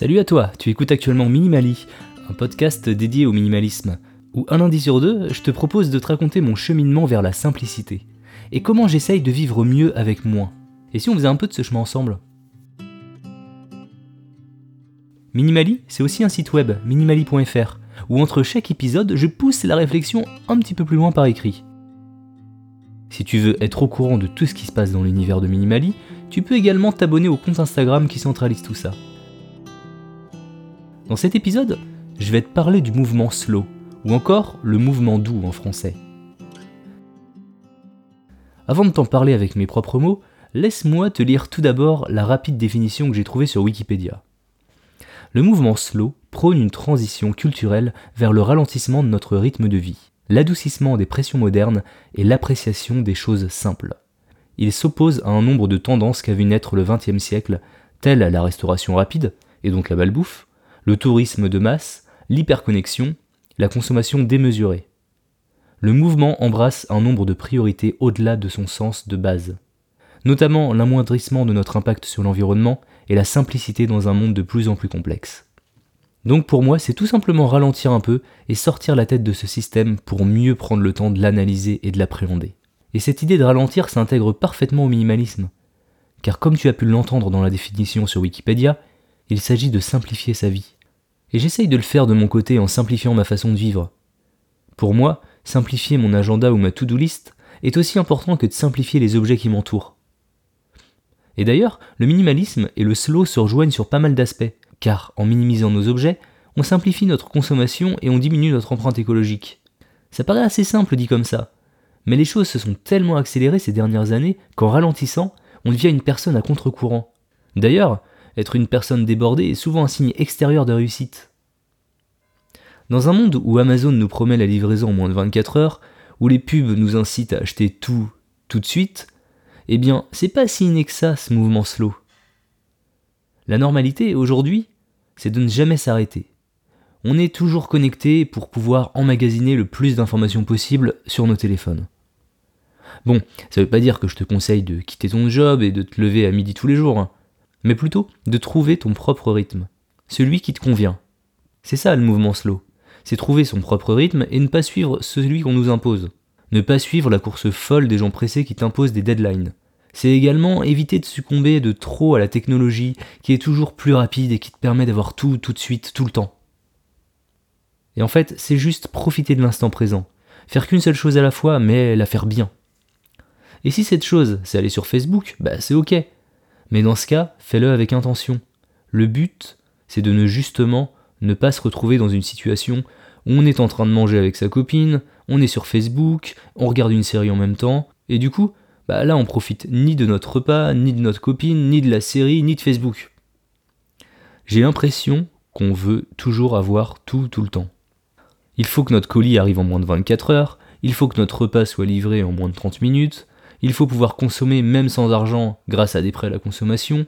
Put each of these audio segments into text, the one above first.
Salut à toi, tu écoutes actuellement Minimali, un podcast dédié au minimalisme, où un lundi sur deux, je te propose de te raconter mon cheminement vers la simplicité, et comment j'essaye de vivre mieux avec moins. Et si on faisait un peu de ce chemin ensemble? Minimali, c'est aussi un site web, minimali.fr, où entre chaque épisode, je pousse la réflexion un petit peu plus loin par écrit. Si tu veux être au courant de tout ce qui se passe dans l'univers de Minimali, tu peux également t'abonner au compte Instagram qui centralise tout ça. Dans cet épisode, je vais te parler du mouvement slow, ou encore le mouvement doux en français. Avant de t'en parler avec mes propres mots, laisse-moi te lire tout d'abord la rapide définition que j'ai trouvée sur Wikipédia. Le mouvement slow prône une transition culturelle vers le ralentissement de notre rythme de vie, l'adoucissement des pressions modernes et l'appréciation des choses simples. Il s'oppose à un nombre de tendances qu'a vu naître le XXe siècle, telles la restauration rapide, et donc la malbouffe, le tourisme de masse, l'hyperconnexion, la consommation démesurée. Le mouvement embrasse un nombre de priorités au-delà de son sens de base, notamment l'amoindrissement de notre impact sur l'environnement et la simplicité dans un monde de plus en plus complexe. Donc pour moi, c'est tout simplement ralentir un peu et sortir la tête de ce système pour mieux prendre le temps de l'analyser et de l'appréhender. Et cette idée de ralentir s'intègre parfaitement au minimalisme. Car comme tu as pu l'entendre dans la définition sur Wikipédia, il s'agit de simplifier sa vie. Et j'essaye de le faire de mon côté en simplifiant ma façon de vivre. Pour moi, simplifier mon agenda ou ma to-do list est aussi important que de simplifier les objets qui m'entourent. Et d'ailleurs, le minimalisme et le slow se rejoignent sur pas mal d'aspects, car en minimisant nos objets, on simplifie notre consommation et on diminue notre empreinte écologique. Ça paraît assez simple dit comme ça, mais les choses se sont tellement accélérées ces dernières années qu'en ralentissant, on devient une personne à contre-courant. D'ailleurs, être une personne débordée est souvent un signe extérieur de réussite. Dans un monde où Amazon nous promet la livraison en moins de 24 heures, où les pubs nous incitent à acheter tout tout de suite, eh bien, c'est pas si inné ce mouvement slow. La normalité aujourd'hui, c'est de ne jamais s'arrêter. On est toujours connecté pour pouvoir emmagasiner le plus d'informations possible sur nos téléphones. Bon, ça veut pas dire que je te conseille de quitter ton job et de te lever à midi tous les jours. Mais plutôt de trouver ton propre rythme, celui qui te convient. C'est ça le mouvement slow, c'est trouver son propre rythme et ne pas suivre celui qu'on nous impose, ne pas suivre la course folle des gens pressés qui t'imposent des deadlines. C'est également éviter de succomber de trop à la technologie qui est toujours plus rapide et qui te permet d'avoir tout tout de suite, tout le temps. Et en fait, c'est juste profiter de l'instant présent, faire qu'une seule chose à la fois, mais la faire bien. Et si cette chose, c'est aller sur Facebook, bah c'est ok, mais dans ce cas, fais-le avec intention. Le but, c'est de ne justement ne pas se retrouver dans une situation où on est en train de manger avec sa copine, on est sur Facebook, on regarde une série en même temps, et du coup, bah là on profite ni de notre repas, ni de notre copine, ni de la série, ni de Facebook. J'ai l'impression qu'on veut toujours avoir tout tout le temps. Il faut que notre colis arrive en moins de 24 heures, il faut que notre repas soit livré en moins de 30 minutes, il faut pouvoir consommer même sans argent grâce à des prêts à la consommation.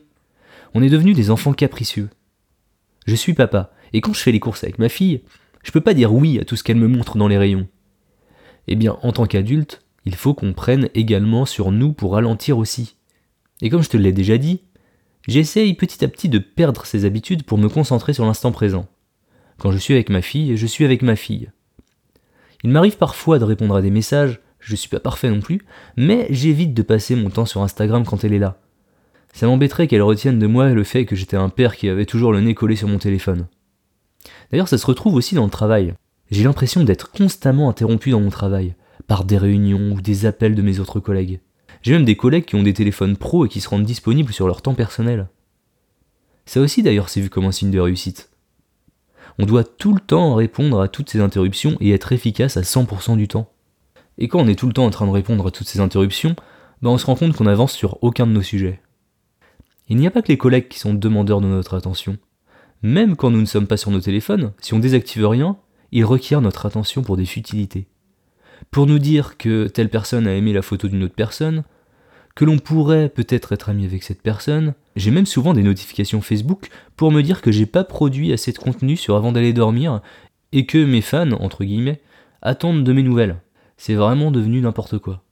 On est devenus des enfants capricieux. Je suis papa, et quand je fais les courses avec ma fille, je peux pas dire oui à tout ce qu'elle me montre dans les rayons. Eh bien, en tant qu'adulte, il faut qu'on prenne également sur nous pour ralentir aussi. Et comme je te l'ai déjà dit, j'essaye petit à petit de perdre ces habitudes pour me concentrer sur l'instant présent. Quand je suis avec ma fille, je suis avec ma fille. Il m'arrive parfois de répondre à des messages, je suis pas parfait non plus, mais j'évite de passer mon temps sur Instagram quand elle est là. Ça m'embêterait qu'elle retienne de moi le fait que j'étais un père qui avait toujours le nez collé sur mon téléphone. D'ailleurs, ça se retrouve aussi dans le travail. J'ai l'impression d'être constamment interrompu dans mon travail, par des réunions ou des appels de mes autres collègues. J'ai même des collègues qui ont des téléphones pro et qui se rendent disponibles sur leur temps personnel. Ça aussi d'ailleurs c'est vu comme un signe de réussite. On doit tout le temps répondre à toutes ces interruptions et être efficace à 100% du temps. Et quand on est tout le temps en train de répondre à toutes ces interruptions, ben on se rend compte qu'on avance sur aucun de nos sujets. Il n'y a pas que les collègues qui sont demandeurs de notre attention. Même quand nous ne sommes pas sur nos téléphones, si on désactive rien, ils requièrent notre attention pour des futilités. Pour nous dire que telle personne a aimé la photo d'une autre personne, que l'on pourrait peut-être être ami avec cette personne. J'ai même souvent des notifications Facebook pour me dire que j'ai pas produit assez de contenu sur avant d'aller dormir et que mes fans, entre guillemets, attendent de mes nouvelles. C'est vraiment devenu n'importe quoi.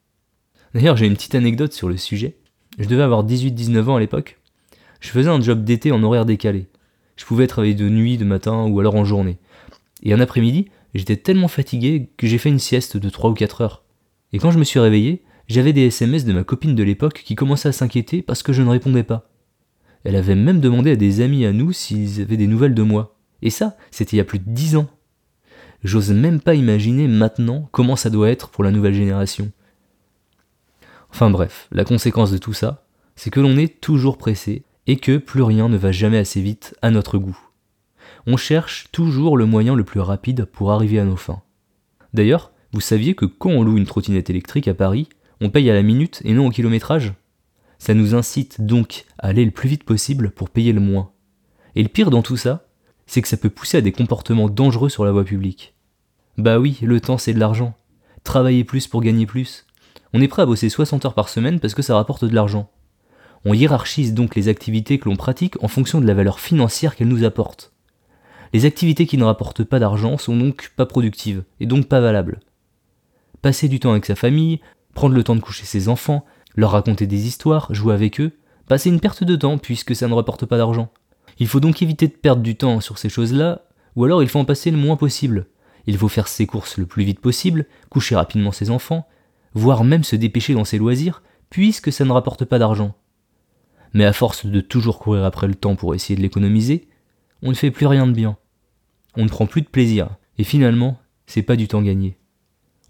D'ailleurs, j'ai une petite anecdote sur le sujet. Je devais avoir 18-19 ans à l'époque. Je faisais un job d'été en horaire décalé. Je pouvais travailler de nuit, de matin ou alors en journée. Et un après-midi, j'étais tellement fatigué que j'ai fait une sieste de 3 ou 4 heures. Et quand je me suis réveillé, j'avais des SMS de ma copine de l'époque qui commençaient à s'inquiéter parce que je ne répondais pas. Elle avait même demandé à des amis à nous s'ils avaient des nouvelles de moi. Et ça, c'était il y a plus de 10 ans. J'ose même pas imaginer maintenant comment ça doit être pour la nouvelle génération. Enfin bref, la conséquence de tout ça, c'est que l'on est toujours pressé et que plus rien ne va jamais assez vite à notre goût. On cherche toujours le moyen le plus rapide pour arriver à nos fins. D'ailleurs, vous saviez que quand on loue une trottinette électrique à Paris, on paye à la minute et non au kilométrage? Ça nous incite donc à aller le plus vite possible pour payer le moins. Et le pire dans tout ça, c'est que ça peut pousser à des comportements dangereux sur la voie publique. Bah oui, le temps c'est de l'argent. Travailler plus pour gagner plus. On est prêt à bosser 60 heures par semaine parce que ça rapporte de l'argent. On hiérarchise donc les activités que l'on pratique en fonction de la valeur financière qu'elles nous apportent. Les activités qui ne rapportent pas d'argent sont donc pas productives et donc pas valables. Passer du temps avec sa famille, prendre le temps de coucher ses enfants, leur raconter des histoires, jouer avec eux, passer une perte de temps puisque ça ne rapporte pas d'argent. Il faut donc éviter de perdre du temps sur ces choses-là, ou alors il faut en passer le moins possible. Il faut faire ses courses le plus vite possible, coucher rapidement ses enfants, voire même se dépêcher dans ses loisirs, puisque ça ne rapporte pas d'argent. Mais à force de toujours courir après le temps pour essayer de l'économiser, on ne fait plus rien de bien. On ne prend plus de plaisir, et finalement, c'est pas du temps gagné.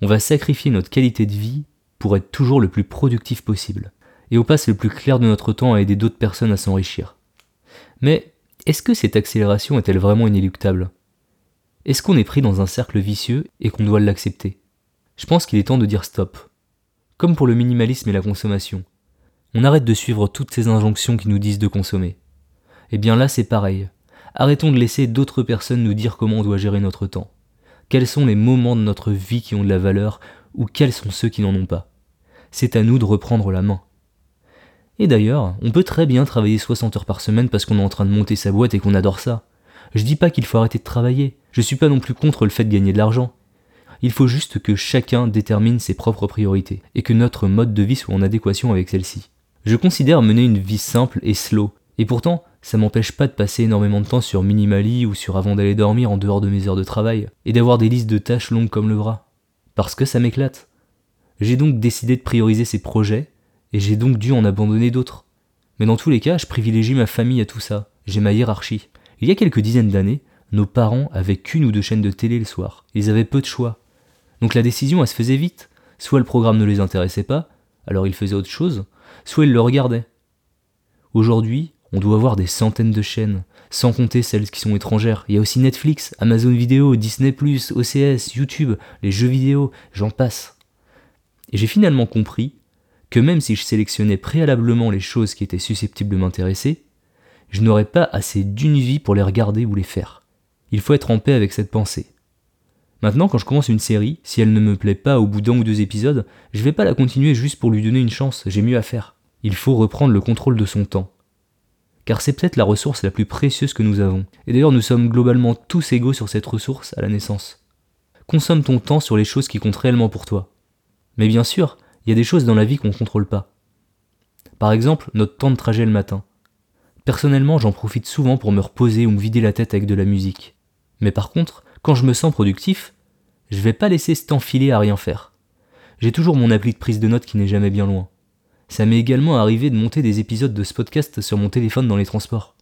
On va sacrifier notre qualité de vie pour être toujours le plus productif possible, et on passe le plus clair de notre temps à aider d'autres personnes à s'enrichir. Mais est-ce que cette accélération est-elle vraiment inéluctable? Est-ce qu'on est pris dans un cercle vicieux et qu'on doit l'accepter? Je pense qu'il est temps de dire stop. Comme pour le minimalisme et la consommation. On arrête de suivre toutes ces injonctions qui nous disent de consommer. Eh bien là c'est pareil. Arrêtons de laisser d'autres personnes nous dire comment on doit gérer notre temps. Quels sont les moments de notre vie qui ont de la valeur ou quels sont ceux qui n'en ont pas? C'est à nous de reprendre la main. Et d'ailleurs, on peut très bien travailler 60 heures par semaine parce qu'on est en train de monter sa boîte et qu'on adore ça. Je dis pas qu'il faut arrêter de travailler, je suis pas non plus contre le fait de gagner de l'argent. Il faut juste que chacun détermine ses propres priorités et que notre mode de vie soit en adéquation avec celle-ci. Je considère mener une vie simple et slow, et pourtant, ça m'empêche pas de passer énormément de temps sur Minimali ou sur avant d'aller dormir en dehors de mes heures de travail, et d'avoir des listes de tâches longues comme le bras. Parce que ça m'éclate. J'ai donc décidé de prioriser ces projets et j'ai donc dû en abandonner d'autres. Mais dans tous les cas, je privilégie ma famille à tout ça, j'ai ma hiérarchie. Il y a quelques dizaines d'années, nos parents avaient qu'une ou deux chaînes de télé le soir, ils avaient peu de choix. Donc la décision, elle se faisait vite. Soit le programme ne les intéressait pas, alors ils faisaient autre chose, soit ils le regardaient. Aujourd'hui, on doit avoir des centaines de chaînes, sans compter celles qui sont étrangères. Il y a aussi Netflix, Amazon Vidéo, Disney+, OCS, YouTube, les jeux vidéo, j'en passe. Et j'ai finalement compris que même si je sélectionnais préalablement les choses qui étaient susceptibles de m'intéresser, je n'aurais pas assez d'une vie pour les regarder ou les faire. Il faut être en paix avec cette pensée. Maintenant, quand je commence une série, si elle ne me plaît pas au bout d'un ou deux épisodes, je vais pas la continuer juste pour lui donner une chance, j'ai mieux à faire. Il faut reprendre le contrôle de son temps. Car c'est peut-être la ressource la plus précieuse que nous avons. Et d'ailleurs, nous sommes globalement tous égaux sur cette ressource à la naissance. Consomme ton temps sur les choses qui comptent réellement pour toi. Mais bien sûr, il y a des choses dans la vie qu'on ne contrôle pas. Par exemple, notre temps de trajet le matin. Personnellement, j'en profite souvent pour me reposer ou me vider la tête avec de la musique. Mais par contre, quand je me sens productif, je vais pas laisser ce temps filer à rien faire. J'ai toujours mon appli de prise de notes qui n'est jamais bien loin. Ça m'est également arrivé de monter des épisodes de ce podcast sur mon téléphone dans les transports.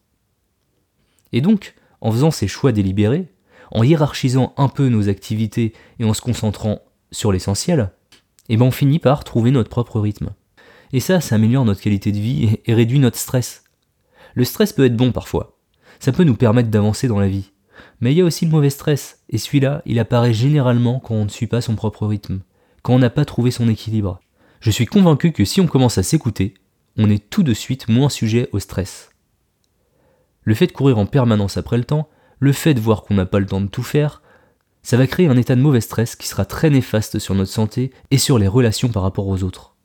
Et donc, en faisant ces choix délibérés, en hiérarchisant un peu nos activités et en se concentrant sur l'essentiel, et ben on finit par trouver notre propre rythme. Et ça, ça améliore notre qualité de vie et réduit notre stress. Le stress peut être bon parfois. Ça peut nous permettre d'avancer dans la vie. Mais il y a aussi le mauvais stress, et celui-là, il apparaît généralement quand on ne suit pas son propre rythme, quand on n'a pas trouvé son équilibre. Je suis convaincu que si on commence à s'écouter, on est tout de suite moins sujet au stress. Le fait de courir en permanence après le temps, le fait de voir qu'on n'a pas le temps de tout faire, ça va créer un état de mauvais stress qui sera très néfaste sur notre santé et sur les relations par rapport aux autres.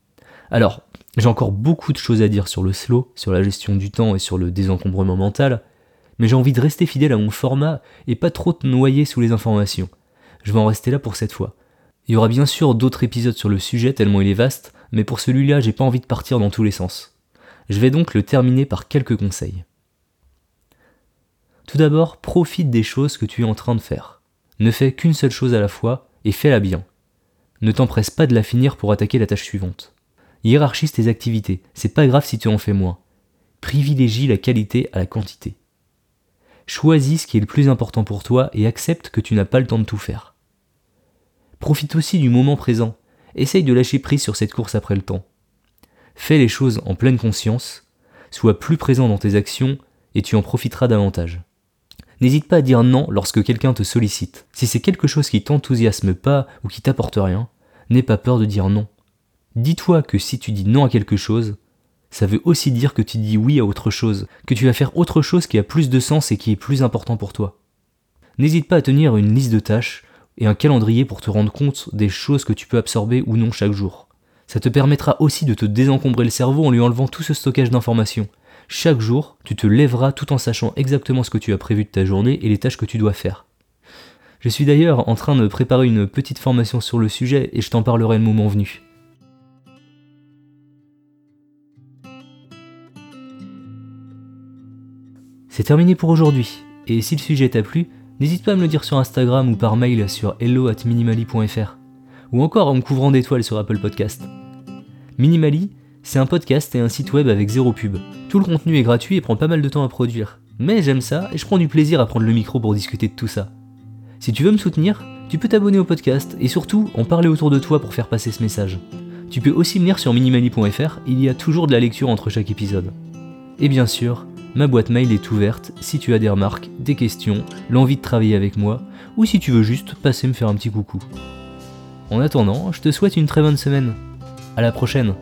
Alors, j'ai encore beaucoup de choses à dire sur le slow, sur la gestion du temps et sur le désencombrement mental, mais j'ai envie de rester fidèle à mon format et pas trop te noyer sous les informations. Je vais en rester là pour cette fois. Il y aura bien sûr d'autres épisodes sur le sujet tellement il est vaste, mais pour celui-là j'ai pas envie de partir dans tous les sens. Je vais donc le terminer par quelques conseils. Tout d'abord, profite des choses que tu es en train de faire. Ne fais qu'une seule chose à la fois et fais-la bien. Ne t'empresse pas de la finir pour attaquer la tâche suivante. Hiérarchise tes activités, c'est pas grave si tu en fais moins. Privilégie la qualité à la quantité. Choisis ce qui est le plus important pour toi et accepte que tu n'as pas le temps de tout faire. Profite aussi du moment présent. Essaye de lâcher prise sur cette course après le temps. Fais les choses en pleine conscience, sois plus présent dans tes actions et tu en profiteras davantage. N'hésite pas à dire non lorsque quelqu'un te sollicite. Si c'est quelque chose qui t'enthousiasme pas ou qui t'apporte rien, n'aie pas peur de dire non. Dis-toi que si tu dis non à quelque chose, ça veut aussi dire que tu dis oui à autre chose, que tu vas faire autre chose qui a plus de sens et qui est plus important pour toi. N'hésite pas à tenir une liste de tâches et un calendrier pour te rendre compte des choses que tu peux absorber ou non chaque jour. Ça te permettra aussi de te désencombrer le cerveau en lui enlevant tout ce stockage d'informations. Chaque jour, tu te lèveras tout en sachant exactement ce que tu as prévu de ta journée et les tâches que tu dois faire. Je suis d'ailleurs en train de préparer une petite formation sur le sujet et je t'en parlerai le moment venu. C'est terminé pour aujourd'hui, et si le sujet t'a plu, n'hésite pas à me le dire sur Instagram ou par mail sur hello@minimali.fr ou encore en me couvrant d'étoiles sur Apple Podcast. Minimali, c'est un podcast et un site web avec zéro pub. Tout le contenu est gratuit et prend pas mal de temps à produire. Mais j'aime ça et je prends du plaisir à prendre le micro pour discuter de tout ça. Si tu veux me soutenir, tu peux t'abonner au podcast et surtout en parler autour de toi pour faire passer ce message. Tu peux aussi me lire sur minimali.fr, il y a toujours de la lecture entre chaque épisode. Et bien sûr, ma boîte mail est ouverte si tu as des remarques, des questions, l'envie de travailler avec moi, ou si tu veux juste passer me faire un petit coucou. En attendant, je te souhaite une très bonne semaine. À la prochaine